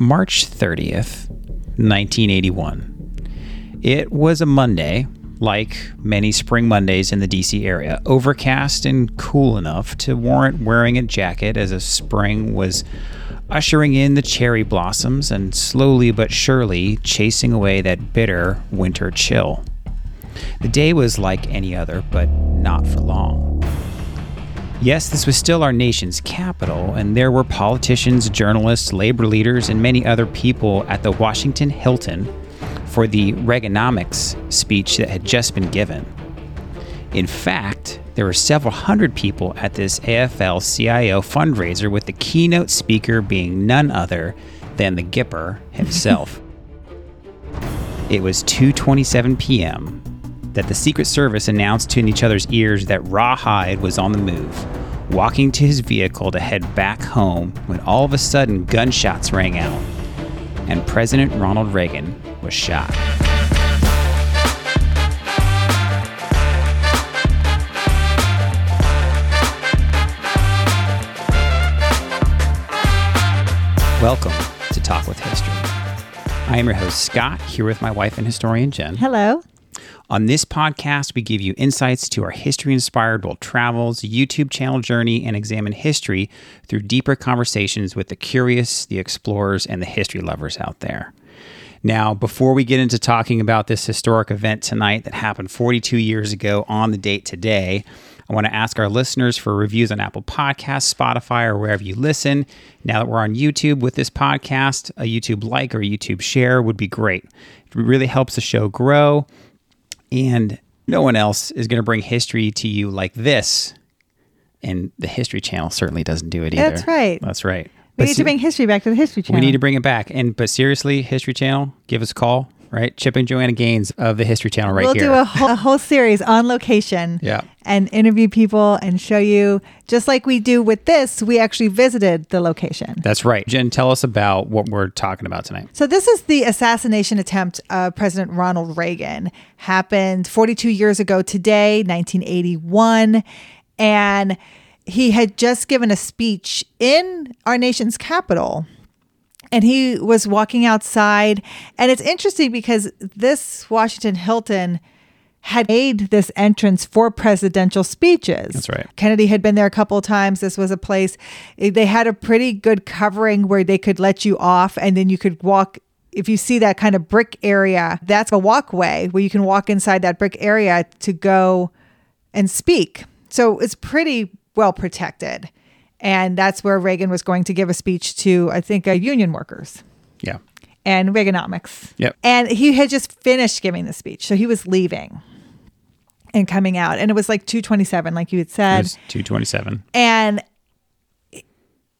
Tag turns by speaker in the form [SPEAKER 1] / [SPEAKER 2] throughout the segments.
[SPEAKER 1] March 30th, 1981. It was a Monday, like many spring Mondays in the DC area, overcast and cool enough to warrant wearing a jacket as a spring was ushering in the cherry blossoms and slowly but surely chasing away that bitter winter chill. The day was like any other, but not for long. Yes, this was still our nation's capital, and there were politicians, journalists, labor leaders, and many other people at the Washington Hilton for the Reaganomics speech that had just been given. In fact, there were several hundred people at this AFL CIO fundraiser, with the keynote speaker being none other than the Gipper himself. it was 2:27 p.m. that the Secret Service announced in each other's ears that Rawhide was on the move, walking to his vehicle to head back home when all of a sudden gunshots rang out and President Ronald Reagan was shot. Welcome to Talk with History. I am your host, Scott, here with my wife and historian, Jen.
[SPEAKER 2] Hello.
[SPEAKER 1] On this podcast, we give you insights to our history inspired world travels, YouTube channel journey, and examine history through deeper conversations with the curious, the explorers, and the history lovers out there. Now, before we get into talking about this historic event tonight that happened 42 years ago on the date today, I want to ask our listeners for reviews on Apple Podcasts, Spotify, or wherever you listen. Now that we're on YouTube with this podcast, a YouTube like or a YouTube share would be great. It really helps the show grow, and no one else is going to bring history to you like this. And the History Channel certainly doesn't do it either.
[SPEAKER 2] That's right.
[SPEAKER 1] That's right.
[SPEAKER 2] We
[SPEAKER 1] But
[SPEAKER 2] need
[SPEAKER 1] se-
[SPEAKER 2] to bring history back to the History Channel.
[SPEAKER 1] we need to bring it back. And but seriously, History Channel, give us a call, right? Chip and Joanna Gaines of the History Channel right here.
[SPEAKER 2] we'll do a whole, a whole series on location.
[SPEAKER 1] Yeah.
[SPEAKER 2] And interview people and show you, just like we do with this, we actually visited the location.
[SPEAKER 1] That's right. Jen, tell us about what we're talking about tonight.
[SPEAKER 2] So this is the assassination attempt of President Ronald Reagan. Happened 42 years ago today, 1981, and he had just given a speech in our nation's capital. And he was walking outside, and it's interesting because this Washington Hilton had made this entrance for presidential speeches.
[SPEAKER 1] That's right.
[SPEAKER 2] Kennedy had been there a couple of times. This was a place eh, they had a pretty good covering where they could let you off and then you could walk if you see that kind of brick area, that's a walkway where you can walk inside that brick area to go and speak. So it's pretty well protected. And that's where Reagan was going to give a speech to, I think, uh, union workers
[SPEAKER 1] Yeah.
[SPEAKER 2] and Reaganomics.
[SPEAKER 1] Yep.
[SPEAKER 2] And he had just finished giving the speech. So he was leaving and coming out. And it was like 227, like you had
[SPEAKER 1] It
[SPEAKER 2] said.
[SPEAKER 1] was 227.
[SPEAKER 2] and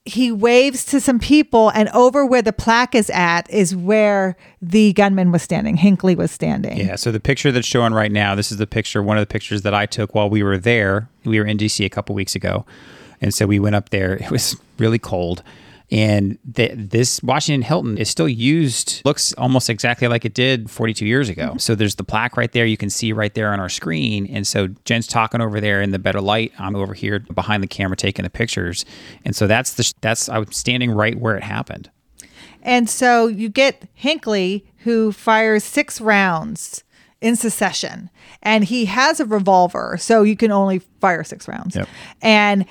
[SPEAKER 2] he waves to some people and over where the plaque is at is where the gunman was standing hinckley was standing
[SPEAKER 1] Yeah. So the picture that's showing right now, this is the picture, one of the pictures that I took while we were there. We were in DC a couple weeks ago. And so we went up there. It was really cold. And th- this Washington Hilton is still used, looks almost exactly like it did 42 years ago. Mm-hmm. So there's the plaque right there. You can see right there on our screen. And so Jen's talking over there in the better light. I'm over here behind the camera taking the pictures. And so that's the, that's, I was standing right where it happened.
[SPEAKER 2] and so you get hinckley who fires six rounds in succession and he has a revolver so you can only fire six rounds
[SPEAKER 1] Yep.
[SPEAKER 2] and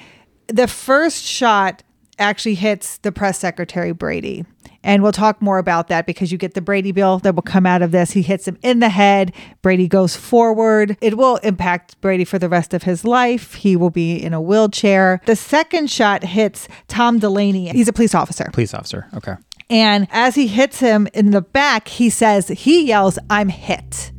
[SPEAKER 2] the first shot actually hits the press secretary Brady. And we'll talk more about that because you get the Brady bill that will come out of this. He hits him in the head. Brady goes forward. It will impact Brady for the rest of his life. He will be in a wheelchair. The second shot hits Tom Delaney. He's a police officer.
[SPEAKER 1] Police officer. Okay.
[SPEAKER 2] And as he hits him in the back, he says, he yells, I'm hit.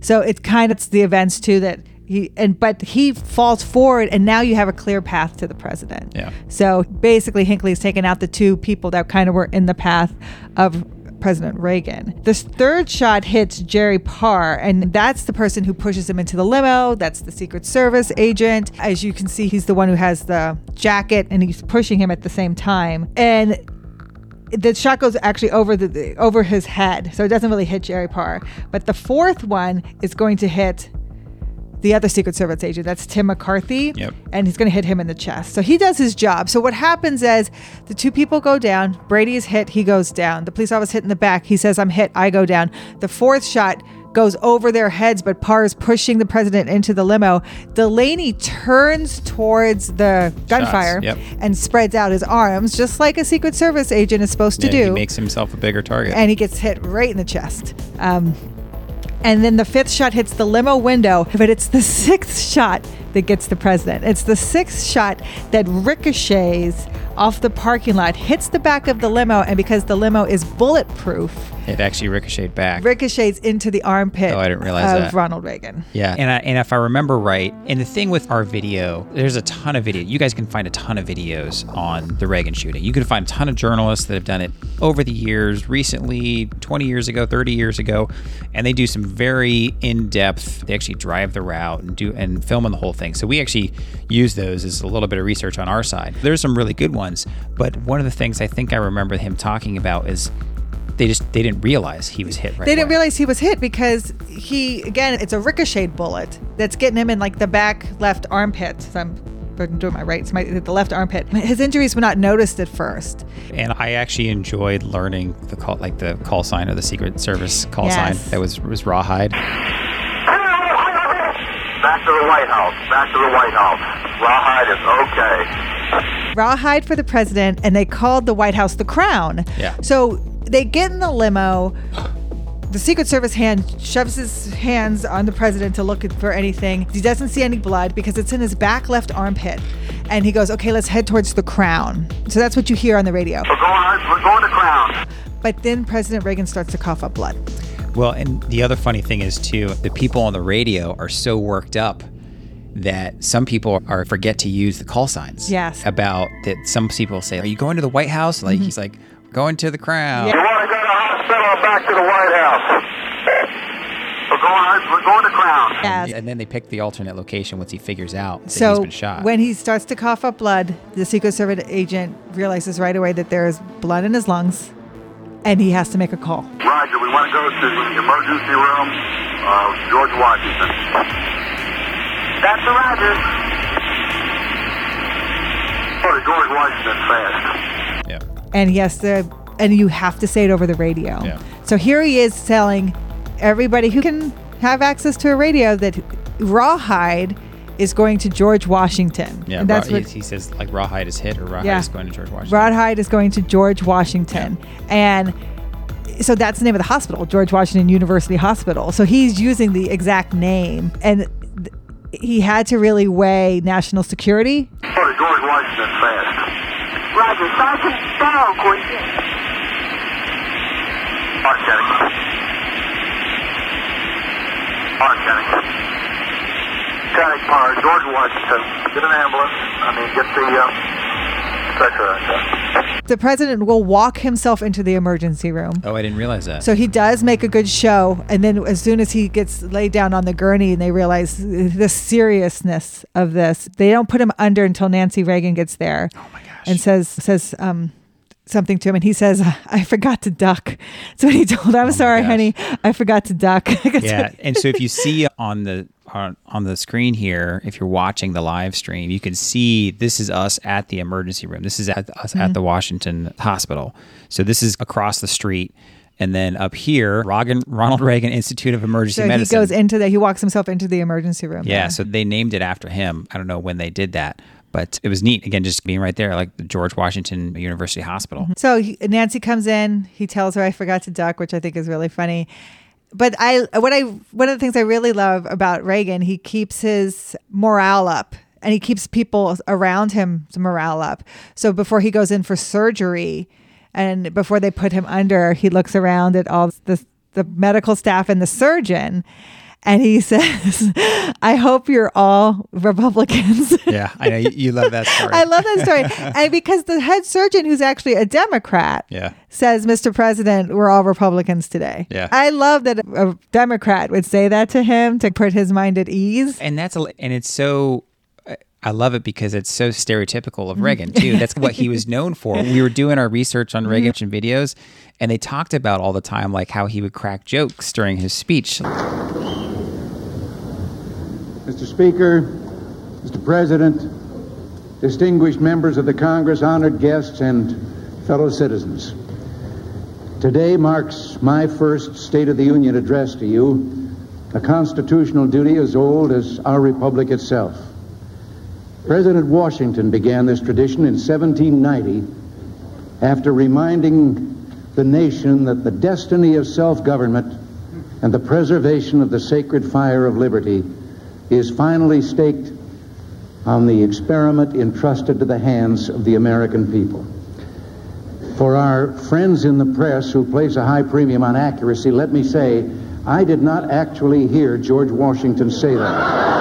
[SPEAKER 2] So it kind of it's the events too that he and but he falls forward and now you have a clear path to the president.
[SPEAKER 1] Yeah.
[SPEAKER 2] So basically Hinckley's taken out the two people that kind of were in the path of President Reagan. This third shot hits Jerry Parr, and that's the person who pushes him into the limo. That's the Secret Service agent. As you can see, he's the one who has the jacket and he's pushing him at the same time. And the shot goes actually over the- the over his head, so it doesn't really hit Jerry Parr. But the fourth one is going to hit the other Secret Service agent. That's Tim McCarthy.
[SPEAKER 1] Yep.
[SPEAKER 2] And he's going to hit him in the chest. So he does his job. So what happens is the two people go down. Brady is hit. He goes down. The police officer hit in the back. He says, I'm hit. I go down. The fourth shot goes over their heads, but Parr is pushing the president into the limo. Delaney turns towards the gunfire
[SPEAKER 1] yep.
[SPEAKER 2] and spreads out his arms, just like a Secret Service agent is supposed to
[SPEAKER 1] Yeah,
[SPEAKER 2] do
[SPEAKER 1] He makes himself a bigger target.
[SPEAKER 2] and he gets hit right in the chest. Um, and then the fifth shot hits the limo window, but it's the sixth shot that gets the president. It's the sixth shot that ricochets off the parking lot, hits the back of the limo, and because the limo is bulletproof,
[SPEAKER 1] it actually ricocheted back.
[SPEAKER 2] ricochets into the armpit
[SPEAKER 1] Oh, I didn't realize
[SPEAKER 2] of
[SPEAKER 1] that.
[SPEAKER 2] Ronald Reagan.
[SPEAKER 1] Yeah, and I, and if I remember right, and the thing with our video, there's a ton of video. You guys can find a ton of videos on the Reagan shooting. You can find a ton of journalists that have done it over the years, recently, 20 years ago, 30 years ago, and they do some very in-depth. They actually drive the route and do and film on the whole thing. So we actually use those as a little bit of research on our side. There's some really good ones, but one of the things I think I remember him talking about is. They just they didn't realize he was hit right
[SPEAKER 2] They didn't
[SPEAKER 1] away.
[SPEAKER 2] realize he was hit because he, again, it's a ricocheted bullet that's getting him in like the back left armpit. So I'm doing my right, it's my the left armpit. His injuries were not noticed at first.
[SPEAKER 1] And I actually enjoyed learning the call, like the call sign or the Secret Service call
[SPEAKER 2] Yes.
[SPEAKER 1] sign that was was rawhide.
[SPEAKER 3] Back to the White House. Back to the White House. Rawhide is okay.
[SPEAKER 2] Rawhide for the president and they called the White House the crown.
[SPEAKER 1] Yeah.
[SPEAKER 2] So they get in the limo. The Secret Service hand shoves his hands on the president to look for anything. He doesn't see any blood because it's in his back left armpit. And he goes, okay, let's head towards the crown. So that's what you hear on the radio.
[SPEAKER 3] We're going, we're going to Crown.
[SPEAKER 2] But then President Reagan starts to cough up blood.
[SPEAKER 1] Well, and the other funny thing is too, the people on the radio are so worked up that some people are forget to use the call signs.
[SPEAKER 2] Yes.
[SPEAKER 1] About that, some people say, "Are you going to the White House?" Like he's like, "Going to the Crown."
[SPEAKER 2] Yeah.
[SPEAKER 3] You want to go to the hospital or back to the White House? We're going, we're going to Crown.
[SPEAKER 2] Yes.
[SPEAKER 1] And then they pick the alternate location once he figures out that he's
[SPEAKER 2] So
[SPEAKER 1] been shot.
[SPEAKER 2] when he starts to cough up blood, the Secret Service agent realizes right away that there's blood in his lungs and he has to make a call.
[SPEAKER 3] Roger, we want to go to the emergency room, uh, George Washington. That's the Roger. Oh, Go to George Washington fast.
[SPEAKER 1] yeah.
[SPEAKER 2] and he has to and you have to say it over the radio
[SPEAKER 1] Yeah.
[SPEAKER 2] so here he is telling everybody who can have access to a radio that rawhide is going to george washington
[SPEAKER 1] Yeah,
[SPEAKER 2] and that's
[SPEAKER 1] Raw-
[SPEAKER 2] what
[SPEAKER 1] he says like rawhide is hit or rawhide
[SPEAKER 2] Yeah.
[SPEAKER 1] is going to George Washington.
[SPEAKER 2] rawhide is going to george washington and so that's the name of the hospital george washington university hospital so he's using the exact name and th- he had to really weigh national security
[SPEAKER 3] Go George Washington fast. Roger, Sergeant, down, quick. Mark Jennings. Mark Jennings. Jennings, uh, George Washington. Get an ambulance. I mean, get the, uh, stretcher.
[SPEAKER 2] The president will walk himself into the emergency room
[SPEAKER 1] Oh, I didn't realize that.
[SPEAKER 2] So he does make a good show, and then as soon as he gets laid down on the gurney, and they realize the seriousness of this, they don't put him under until Nancy Reagan gets there.
[SPEAKER 1] oh my gosh.
[SPEAKER 2] And says says um, something to him, and he says, "I forgot to duck." So he told, "I'm sorry,
[SPEAKER 1] Oh gosh.
[SPEAKER 2] honey, I forgot to duck."
[SPEAKER 1] yeah and so if you see on the on, on the screen here if you're watching the live stream you can see this is us at the emergency room this is at us
[SPEAKER 2] Mm-hmm.
[SPEAKER 1] at the washington hospital so this is across the street and then up here Rogan, ronald reagan institute of emergency
[SPEAKER 2] So
[SPEAKER 1] medicine
[SPEAKER 2] he goes into the he walks himself into the emergency room.
[SPEAKER 1] yeah so they named it after him i don't know when they did that but it was neat again just being right there like the george washington university hospital
[SPEAKER 2] So he, Nancy comes in. He tells her, "I forgot to duck," which I think is really funny. But I, what I, one of the things I really love about Reagan, he keeps his morale up, and he keeps people around him morale up. So before he goes in for surgery, and before they put him under, he looks around at all the the medical staff and the surgeon. And he says, I hope you're all Republicans.
[SPEAKER 1] yeah i know you, you love that story
[SPEAKER 2] I love that story. and because the head surgeon, who's actually a Democrat,
[SPEAKER 1] Yeah.
[SPEAKER 2] says, Mr. President, we're all Republicans today.
[SPEAKER 1] Yeah.
[SPEAKER 2] I love that a a Democrat would say that to him to put his mind at ease.
[SPEAKER 1] and that's a, and it's so I love it because it's so stereotypical of mm. Reagan too. That's what he was known for. We were doing our research on mm-hmm. Reagan and videos, and they talked about all the time like how he would crack jokes during his speech.
[SPEAKER 4] Mr. Speaker, Mr. President, distinguished members of the Congress, honored guests, and fellow citizens. Today marks my first State of the Union address to you, a constitutional duty as old as our republic itself. President Washington began this tradition in 1790 after reminding the nation that the destiny of self government and the preservation of the sacred fire of liberty is finally staked on the experiment entrusted to the hands of the American people. For our friends in the press who place a high premium on accuracy, let me say, I did not actually hear George Washington say that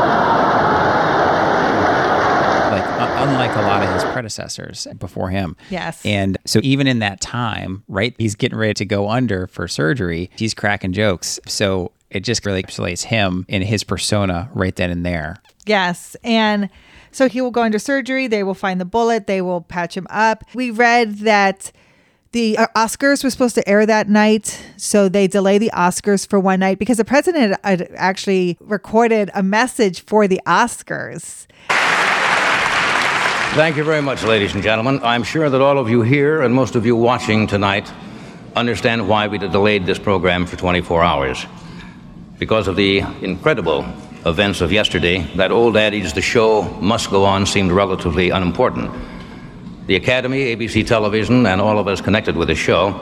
[SPEAKER 4] uh,
[SPEAKER 1] unlike a lot of his predecessors before him.
[SPEAKER 2] Yes.
[SPEAKER 1] And so even in that time, right, he's getting ready to go under for surgery. He's cracking jokes. So it just really encapsulates him in his persona right then and there.
[SPEAKER 2] Yes. And so he will go under surgery. They will find the bullet. They will patch him up. We read that the uh, Oscars were supposed to air that night, so they delay the Oscars for one night because the president had actually recorded a message for the Oscars.
[SPEAKER 5] Thank you very much, ladies and gentlemen. I'm sure that all of you here and most of you watching tonight understand why we delayed this program for 24 hours. Because of the incredible events of yesterday, that old adage, the show must go on, seemed relatively unimportant. The Academy, ABC Television, and all of us connected with the show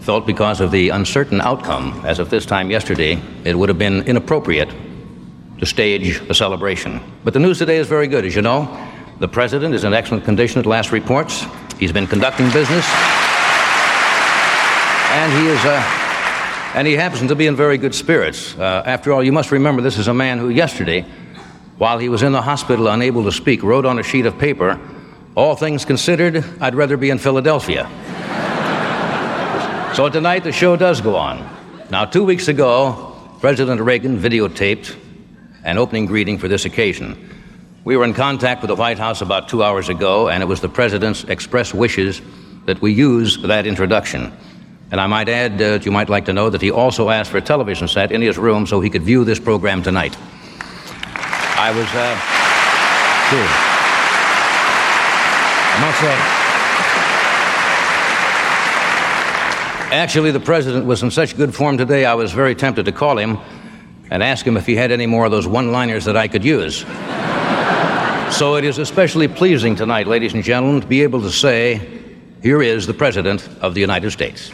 [SPEAKER 5] felt because of the uncertain outcome, as of this time yesterday, it would have been inappropriate to stage a celebration. But the news today is very good, as you know. The president is in excellent condition at last reports. He's been conducting business. And he is, uh, and he happens to be in very good spirits. Uh, after all, you must remember this is a man who yesterday, while he was in the hospital unable to speak, wrote on a sheet of paper, all things considered, I'd rather be in Philadelphia. so tonight the show does go on. Now, two weeks ago, President Reagan videotaped an opening greeting for this occasion. We were in contact with the White House about two hours ago, and it was the President's express wishes that we use that introduction. And I might add uh, that you might like to know that he also asked for a television set in his room so he could view this program tonight. I was, uh, sure. I must say, actually, the President was in such good form today, I was very tempted to call him and ask him if he had any more of those one liners that I could use. So it is especially pleasing tonight, ladies and gentlemen, to be able to say, here is the President of the United States.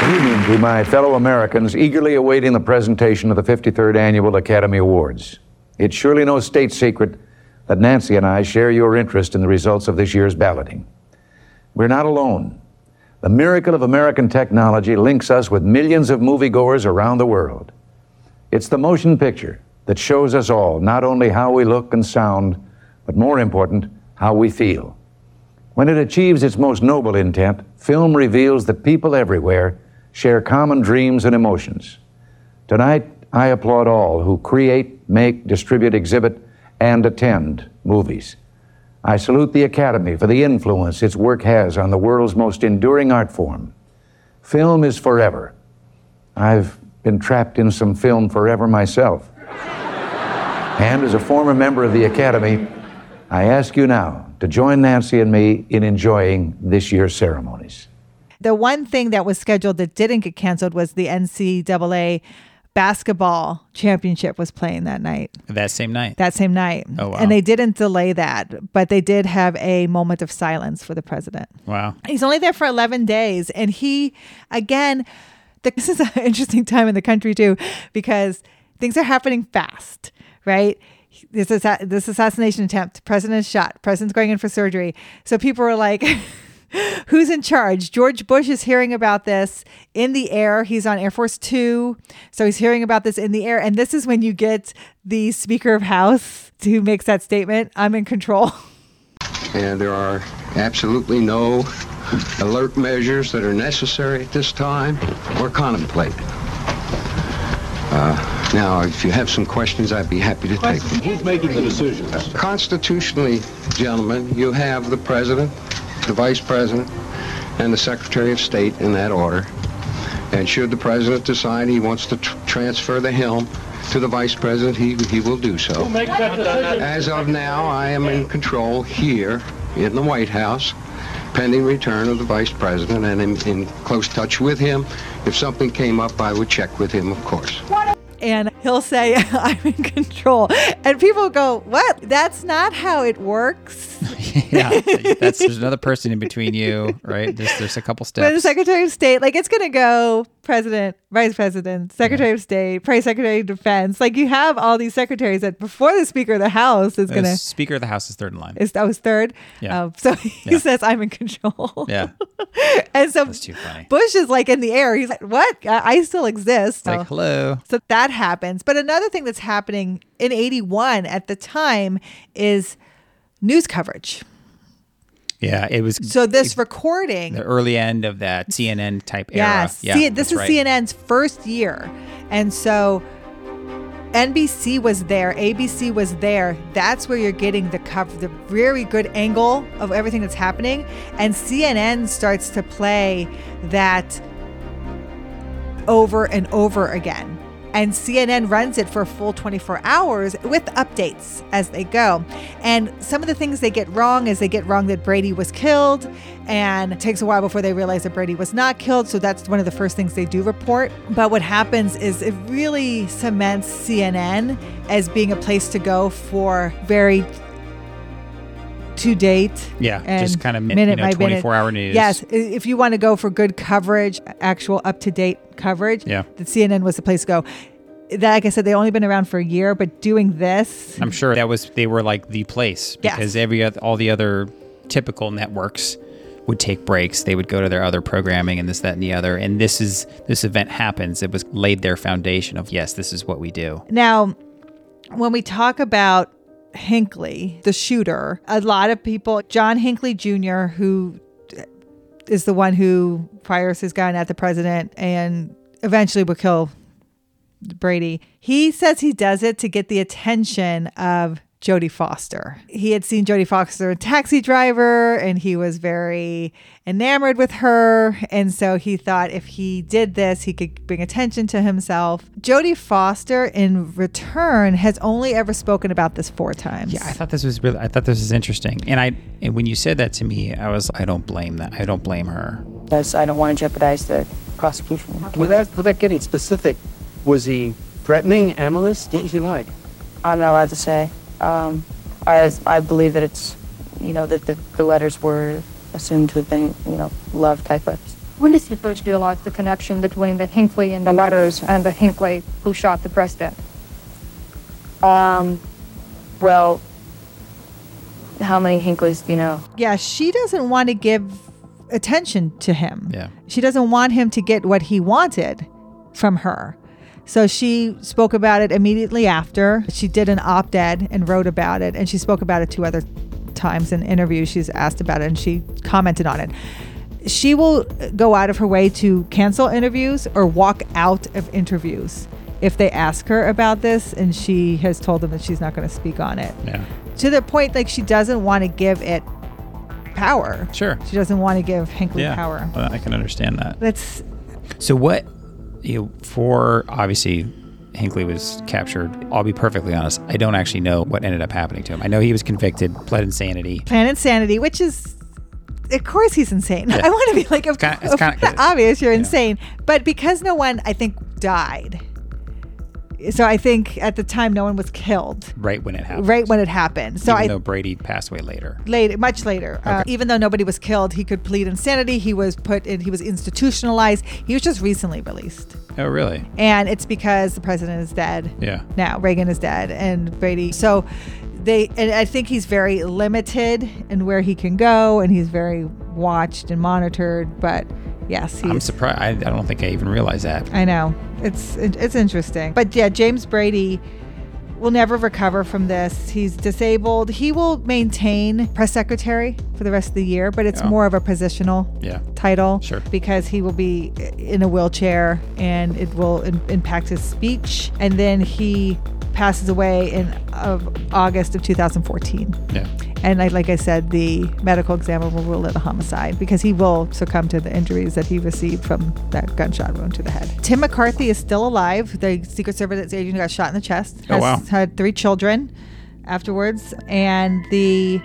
[SPEAKER 4] Good evening to my fellow Americans eagerly awaiting the presentation of the 53rd Annual Academy Awards. It's surely no state secret that Nancy and I share your interest in the results of this year's balloting. We're not alone. The miracle of American technology links us with millions of moviegoers around the world. It's the motion picture that shows us all not only how we look and sound, but more important, how we feel. When it achieves its most noble intent, film reveals that people everywhere share common dreams and emotions. Tonight, I applaud all who create, make, distribute, exhibit, and attend movies. I salute the Academy for the influence its work has on the world's most enduring art form. Film is forever. I've been trapped in some film forever myself. and as a former member of the Academy, I ask you now to join Nancy and me in enjoying this year's ceremonies.
[SPEAKER 2] The one thing that was scheduled that didn't get canceled was the NCAA basketball championship was playing that night.
[SPEAKER 1] That same night.
[SPEAKER 2] That same night.
[SPEAKER 1] Oh, wow.
[SPEAKER 2] And they didn't delay that, but they did have a moment of silence for the president.
[SPEAKER 1] Wow.
[SPEAKER 2] He's only there for 11 days. And he, again, this is an interesting time in the country too, because things are happening fast, right? this is this assassination attempt. President is shot. President's going in for surgery. So people are like, who's in charge? George Bush is hearing about this in the air. He's on Air Force Two, so he's hearing about this in the air. And this is when you get the Speaker of House who makes that statement. I'm in control.
[SPEAKER 6] And there are absolutely no alert measures that are necessary at this time or contemplated. Uh, now, if you have some questions, I'd be happy to take them.
[SPEAKER 7] Who's making the decisions?
[SPEAKER 6] Constitutionally, gentlemen, you have the President, the Vice President, and the Secretary of State in that order. And should the President decide he wants to tr- transfer the helm, to the vice president, he, he will do so. As of now, I am in control here in the White House, pending return of the vice president, and in, in close touch with him. If something came up, I would check with him, of course.
[SPEAKER 2] And he'll say, I'm in control. And people go, What? That's not how it works.
[SPEAKER 1] yeah, that's there's another person in between you, right? There's there's a couple
[SPEAKER 2] But the. Secretary of State, like it's going to go president, vice president, secretary of state, probably secretary of defense. Like you have all these secretaries that before the Speaker of the House is going to.
[SPEAKER 1] Speaker of the House is third in line.
[SPEAKER 2] Is that was third?
[SPEAKER 1] Yeah.
[SPEAKER 2] Um, so he
[SPEAKER 1] Yeah.
[SPEAKER 2] says, "I'm in control."
[SPEAKER 1] Yeah,
[SPEAKER 2] and so
[SPEAKER 1] that's too funny.
[SPEAKER 2] Bush is like in the air. He's like, "What? I, I still exist."
[SPEAKER 1] It's like hello.
[SPEAKER 2] So that happens. But another thing that's happening in 81 at the time is news coverage.
[SPEAKER 1] Yeah, it was
[SPEAKER 2] So this recording,
[SPEAKER 1] the early end of that CNN type era.
[SPEAKER 2] yes,
[SPEAKER 1] Yeah,
[SPEAKER 2] see, this is
[SPEAKER 1] right.
[SPEAKER 2] CNN's first year. And so NBC was there, ABC was there. That's where you're getting the cover, the very good angle of everything that's happening. And CNN starts to play that over and over again. And CNN runs it for a full 24 hours with updates as they go. And some of the things they get wrong is they get wrong that Brady was killed, and it takes a while before they realize that Brady was not killed. So that's one of the first things they do report. But what happens is it really cements CNN as being a place to go for very to date.
[SPEAKER 1] Yeah, just kind of
[SPEAKER 2] minute
[SPEAKER 1] you know,
[SPEAKER 2] by minute.
[SPEAKER 1] 24 hour news.
[SPEAKER 2] Yes, if you want to go for good coverage, actual up to date coverage,
[SPEAKER 1] Yeah.
[SPEAKER 2] the CNN was the place to go. That, like I said, they've only been around for a year, but doing this,
[SPEAKER 1] I'm sure that was they were like the place
[SPEAKER 2] Yes.
[SPEAKER 1] because every all the other typical networks would take breaks. They would go to their other programming and this, that, and the other. And this is this event happens. It was laid their foundation of yes, this is what we do.
[SPEAKER 2] Now, when we talk about Hinckley, the shooter, a lot of people, John Hinckley Jr., who is the one who fires his gun at the president and eventually will kill Brady, he says he does it to get the attention of Jodie Foster. He had seen Jodie Foster in Taxi Driver and he was very enamored with her. And so he thought if he did this, he could bring attention to himself. Jodie Foster, in return, has only ever spoken about this four times.
[SPEAKER 1] Yeah, I thought this was really. I thought this was interesting. And I and when you said that to me, I was I don't blame that. I don't blame her.
[SPEAKER 7] because I don't want to jeopardize the prosecution.
[SPEAKER 8] Without, without getting specific, was he threatening, amorous? What was he like?
[SPEAKER 7] I'm not allowed to say. Um, I, I believe that it's, you know, that the, the letters were assumed to have been, you know, love type letters.
[SPEAKER 9] When did you first realize the connection between the Hinckley and the letters and the Hinckley who shot the president?
[SPEAKER 7] Um, well, how many Hinckleys do you know?
[SPEAKER 2] Yeah, she doesn't want to give attention to him.
[SPEAKER 1] Yeah.
[SPEAKER 2] She doesn't want him to get what he wanted from her. So she spoke about it immediately after. She did an op ed and wrote about it. And she spoke about it two other times in interviews. She's asked about it and she commented on it. She will go out of her way to cancel interviews or walk out of interviews if they ask her about this. And she has told them that she's not going to speak on it
[SPEAKER 1] Yeah.
[SPEAKER 2] to the point like she doesn't want to give it power.
[SPEAKER 1] Sure.
[SPEAKER 2] She doesn't want to give Hinckley
[SPEAKER 1] Yeah.
[SPEAKER 2] power.
[SPEAKER 1] Well, I can understand that.
[SPEAKER 2] That's
[SPEAKER 1] So what you know, for obviously Hinckley was captured. I'll be perfectly honest. I don't actually know what ended up happening to him. I know he was convicted, pled insanity.
[SPEAKER 2] Plan Insanity, which is, of course, he's insane. I want to be like, of,
[SPEAKER 1] kinda- it's kinda-
[SPEAKER 2] obvious you're
[SPEAKER 1] yeah.
[SPEAKER 2] insane. But because no one, I think, died. So I think at the time, no one was killed
[SPEAKER 1] Right when it happened.
[SPEAKER 2] right when it happened. So
[SPEAKER 1] Even
[SPEAKER 2] I
[SPEAKER 1] though Brady passed away later.
[SPEAKER 2] later, much later. Uh, even though nobody was killed, he could plead insanity. He was put in. He was institutionalized. He was just recently released,
[SPEAKER 1] Oh, really?
[SPEAKER 2] and it's because the president is dead.
[SPEAKER 1] Yeah.
[SPEAKER 2] now Reagan is dead and Brady. So they and I think he's very limited in where he can go and he's very watched and monitored. But yes,
[SPEAKER 1] I'm surprised. I, I don't think I even realized that.
[SPEAKER 2] I know it's it's interesting. But yeah, James Brady will never recover from this. He's disabled. He will maintain press secretary for the rest of the year, but it's
[SPEAKER 1] Yeah.
[SPEAKER 2] more of a positional
[SPEAKER 1] Yeah.
[SPEAKER 2] title
[SPEAKER 1] Sure.
[SPEAKER 2] because he will be in a wheelchair and it will in- impact his speech and then he passes away in of August of 2014.
[SPEAKER 1] Yeah.
[SPEAKER 2] And I, like I said, the medical examiner will rule it a homicide because he will succumb to the injuries that he received from that gunshot wound to the head. Tim McCarthy is still alive. The Secret Service agent got shot in the chest.
[SPEAKER 1] Oh, wow.
[SPEAKER 2] Had three children afterwards. And the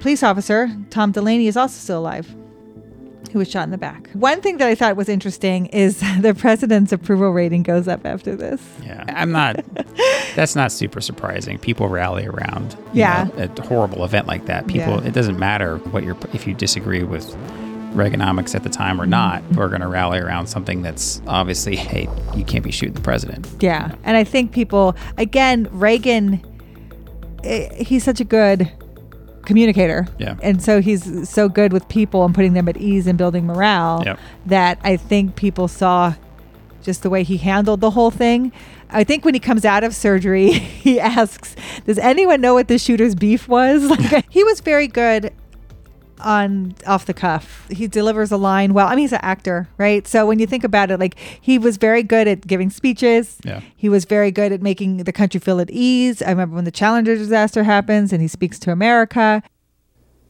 [SPEAKER 2] police officer, Tom Delaney, is also still alive. Who was shot in the back. One thing that I thought was interesting is the president's approval rating goes up after this.
[SPEAKER 1] Yeah, I'm not. that's not super surprising. People rally around. you
[SPEAKER 2] Yeah.
[SPEAKER 1] know, a horrible event like that. People.
[SPEAKER 2] Yeah.
[SPEAKER 1] It doesn't matter what you're. If you disagree with Reaganomics at the time or not, we're going to rally around something that's obviously, hey, you can't be shooting the president.
[SPEAKER 2] Yeah. And I think people, again, Reagan, eh, he's such a good communicator.
[SPEAKER 1] Yeah.
[SPEAKER 2] And so he's so good with people and putting them at ease and building morale
[SPEAKER 1] Yep.
[SPEAKER 2] that I think people saw just the way he handled the whole thing. I think when he comes out of surgery, he asks, "Does anyone know what the shooter's beef was?" Like he was very good on off the cuff. He delivers a line well. I mean, he's an actor, right? So when you think about it, like he was very good at giving speeches.
[SPEAKER 1] Yeah.
[SPEAKER 2] He was very good at making the country feel at ease. I remember when the Challenger disaster happens and he speaks to America.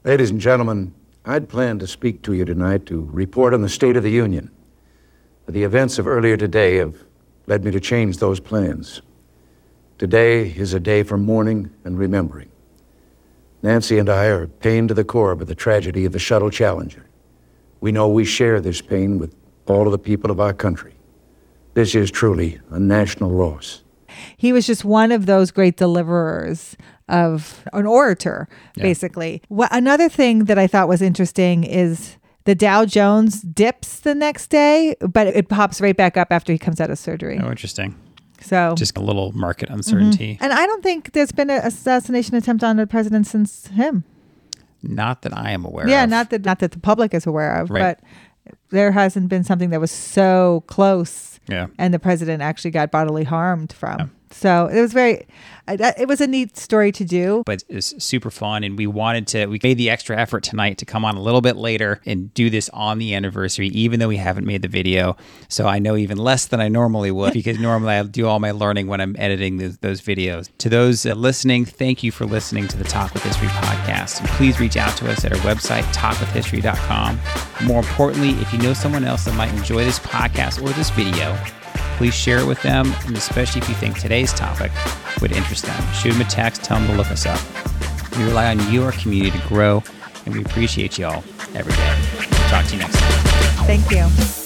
[SPEAKER 4] Ladies and gentlemen, I'd planned to speak to you tonight to report on the State of the Union. But the events of earlier today have led me to change those plans. Today is a day for mourning and remembering. Nancy and I are pained to the core by the tragedy of the Shuttle Challenger. We know we share this pain with all of the people of our country. This is truly a national loss.
[SPEAKER 2] He was just one of those great deliverers of an orator, basically. Wha another thing that I thought was interesting is the Dow Jones dips the next day, but it pops right back up after he comes out of surgery.
[SPEAKER 1] Oh, interesting.
[SPEAKER 2] So
[SPEAKER 1] Just a little market mm-hmm. uncertainty.
[SPEAKER 2] And I don't think there's been an assassination attempt on the president since him.
[SPEAKER 1] Not that I am aware
[SPEAKER 2] yeah,
[SPEAKER 1] of.
[SPEAKER 2] not that not that the public is aware of,
[SPEAKER 1] Right.
[SPEAKER 2] but there hasn't been something that was so close.
[SPEAKER 1] Yeah.
[SPEAKER 2] And the president actually got bodily harmed from. So it was very, I- it was a neat story to do.
[SPEAKER 1] but it's super fun and we wanted to we made the extra effort tonight to come on a little bit later and do this on the anniversary even though we haven't made the video. So i know even less than i normally would because normally i do all my learning when i'm editing those, those videos. To those uh, listening thank you for listening to the talk with history podcast. And please reach out to us at our website talkwithhistory.com more importantly if you know someone else that might enjoy this podcast or this video please share it with them, and especially if you think today's topic would interest them. Shoot them a text, tell them to look us up. We rely on you, our community, to grow, and we appreciate you all every day. Talk to you next time.
[SPEAKER 2] Thank you.